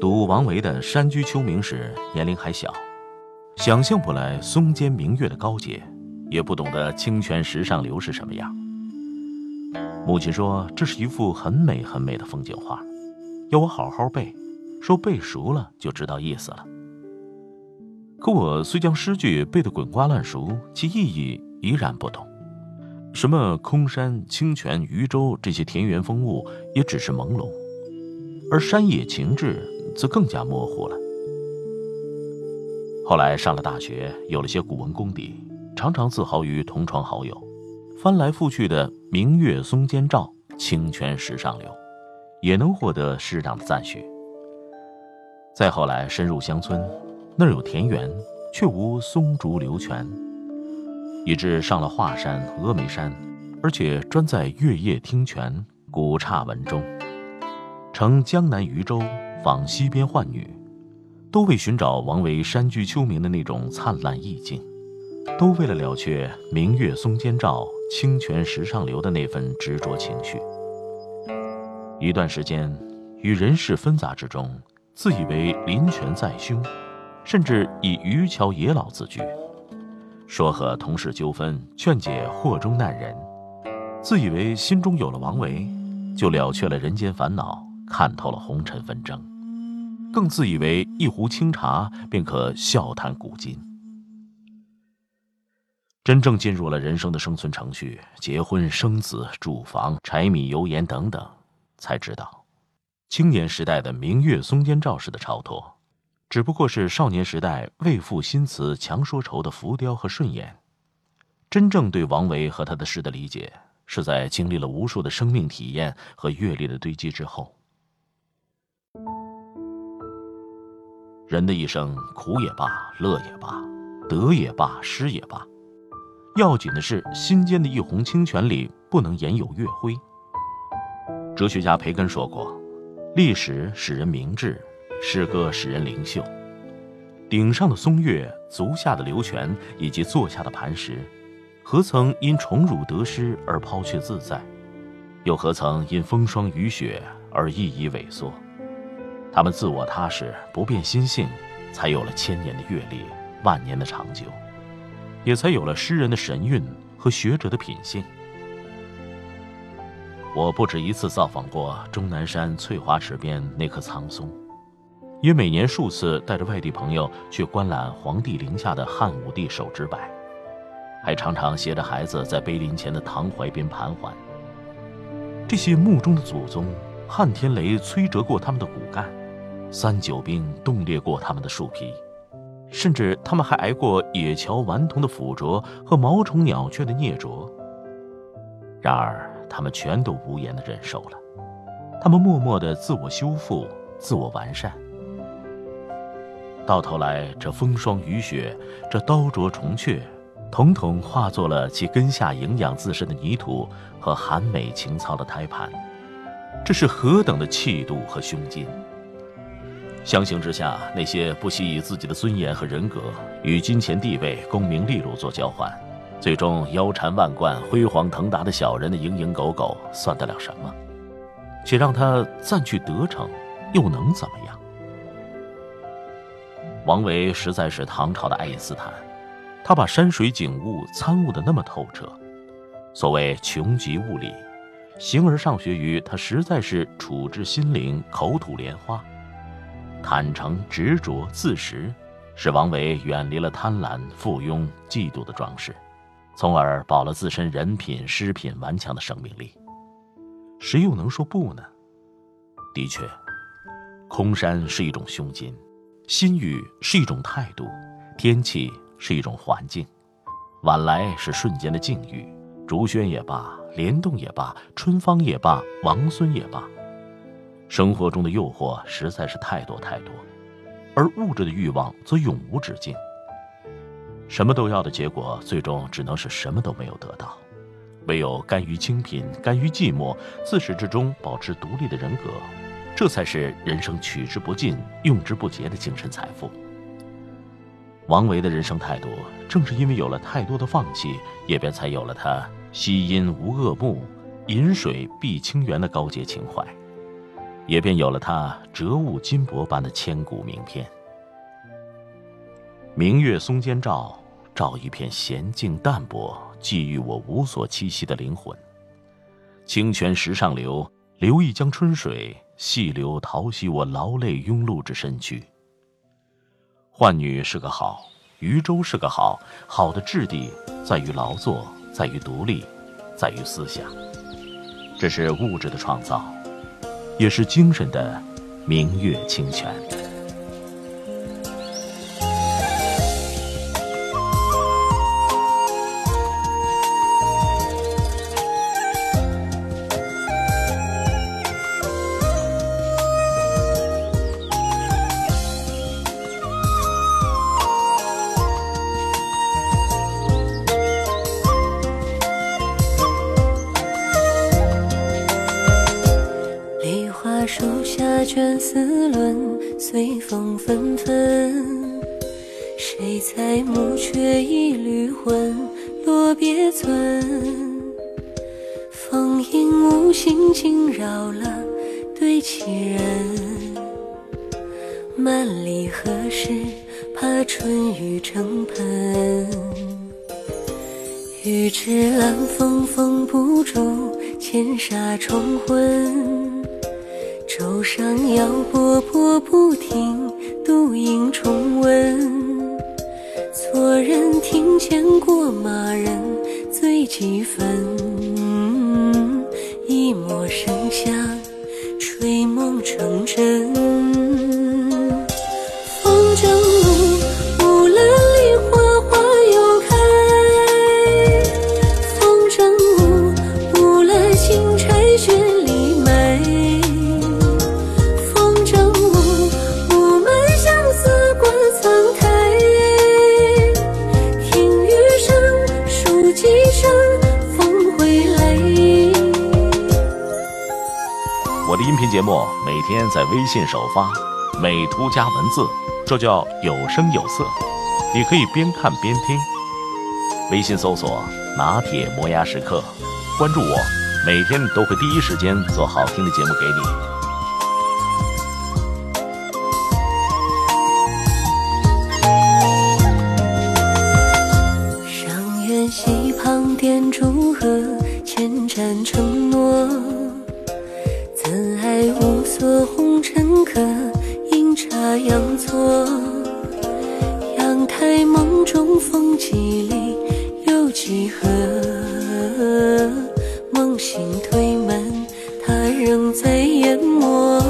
读王维的《山居秋暝》时，年龄还小，想象不来松间明月的高洁，也不懂得清泉石上流是什么样。母亲说这是一幅很美很美的风景画，要我好好背，说背熟了就知道意思了。可我虽将诗句背得滚瓜烂熟，其意义依然不懂。什么空山、清泉、渔舟这些田园风物也只是朦胧，而山野情致则更加模糊了。后来上了大学，有了些古文功底，常常自豪于同窗好友，翻来覆去的“明月松间照，清泉石上流”，也能获得适当的赞许。再后来深入乡村，那儿有田园，却无松竹流泉。以致上了华山、峨眉山，而且专在月夜听泉、古刹文中，乘江南渔舟访西边浣女，都为寻找王维山居秋暝的那种灿烂意境，都为了了却“明月松间照，清泉石上流”的那份执着情绪。一段时间，与人世纷杂之中，自以为林泉在胸，甚至以渔樵野老自居。说和同事纠纷，劝解祸中难人，自以为心中有了王维，就了却了人间烦恼，看透了红尘纷争，更自以为一壶清茶便可笑谈古今。真正进入了人生的生存程序，结婚生子、住房、柴米油盐等等，才知道，青年时代的明月松间照式的超脱。只不过是少年时代为赋新词强说愁的浮雕和顺眼。真正对王维和他的诗的理解，是在经历了无数的生命体验和阅历的堆积之后。人的一生，苦也罢，乐也罢，得也罢，失也罢，要紧的是心间的一泓清泉里不能言有月辉。哲学家培根说过：“历史使人明智。”诗歌使人灵秀，顶上的松月，足下的流泉，以及坐下的磐石，何曾因宠辱得失而抛却自在？又何曾因风霜雨雪而熠熠萎缩？他们自我踏实，不变心性，才有了千年的阅历，万年的长久，也才有了诗人的神韵和学者的品性。我不止一次造访过终南山翠华池边那棵苍松。也每年数次带着外地朋友去观览皇帝陵下的汉武帝手指柏，还常常携着孩子在碑林前的唐槐边盘桓。这些墓中的祖宗，汉天雷摧折过他们的骨干，三九兵冻裂过他们的树皮，甚至他们还挨过野荞顽童的斧啄和毛虫鸟雀的啮啄。然而，他们全都无言地忍受了，他们默默地自我修复、自我完善。到头来，这风霜雨雪，这刀啄虫雀，统统化作了其根下营养自身的泥土和含美情操的胎盘。这是何等的气度和胸襟！相形之下，那些不惜以自己的尊严和人格与金钱地位、功名利禄做交换，最终腰缠万贯、辉煌腾达的小人的蝇营狗苟，算得了什么？且让他暂去得逞，又能怎么样？王维实在是唐朝的爱因斯坦，他把山水景物参悟的那么透彻。所谓穷极物理，形而上学于他实在是处之心灵，口吐莲花。坦诚、执着、自实，使王维远离了贪婪、附庸、嫉妒的装饰，从而保了自身人品、诗品顽强的生命力。谁又能说不呢？的确，空山是一种胸襟。心语是一种态度，天气是一种环境，晚来是瞬间的境遇，竹喧也罢，莲动也罢，春芳也罢，王孙也罢，生活中的诱惑实在是太多太多，而物质的欲望则永无止境。什么都要的结果，最终只能是什么都没有得到。唯有甘于清贫，甘于寂寞，自始至终保持独立的人格，这才是人生取之不尽、用之不竭的精神财富。王维的人生态度，正是因为有了太多的放弃，也便才有了他“惜阴无恶木，饮水必清源”的高洁情怀，也便有了他折物金箔般的千古名篇。明月松间照，照一片闲静淡泊，寄予我无所栖息的灵魂。清泉石上流，流一江春水，细流淘洗我劳累庸碌之身躯。浣女是个好，渔舟是个好，好的质地在于劳作，在于独立，在于思想。这是物质的创造，也是精神的明月清泉。卷丝纶，随风纷纷。谁裁木缺一缕魂？落别村。风影无心惊扰了对棋人。万里何时怕春雨成盆？欲知兰风风不住，千纱重昏。舟上摇波波不停，独影重温。错人庭前过马人醉几分，一抹生香，吹梦成真。音频节目每天在微信首发，美图加文字，这叫有声有色。你可以边看边听。微信搜索“拿铁磨牙时刻”，关注我，每天都会第一时间做好听的节目给你。做红尘客，阴差阳错。阳台梦中风几里，又几何？梦醒推门，他仍在研磨。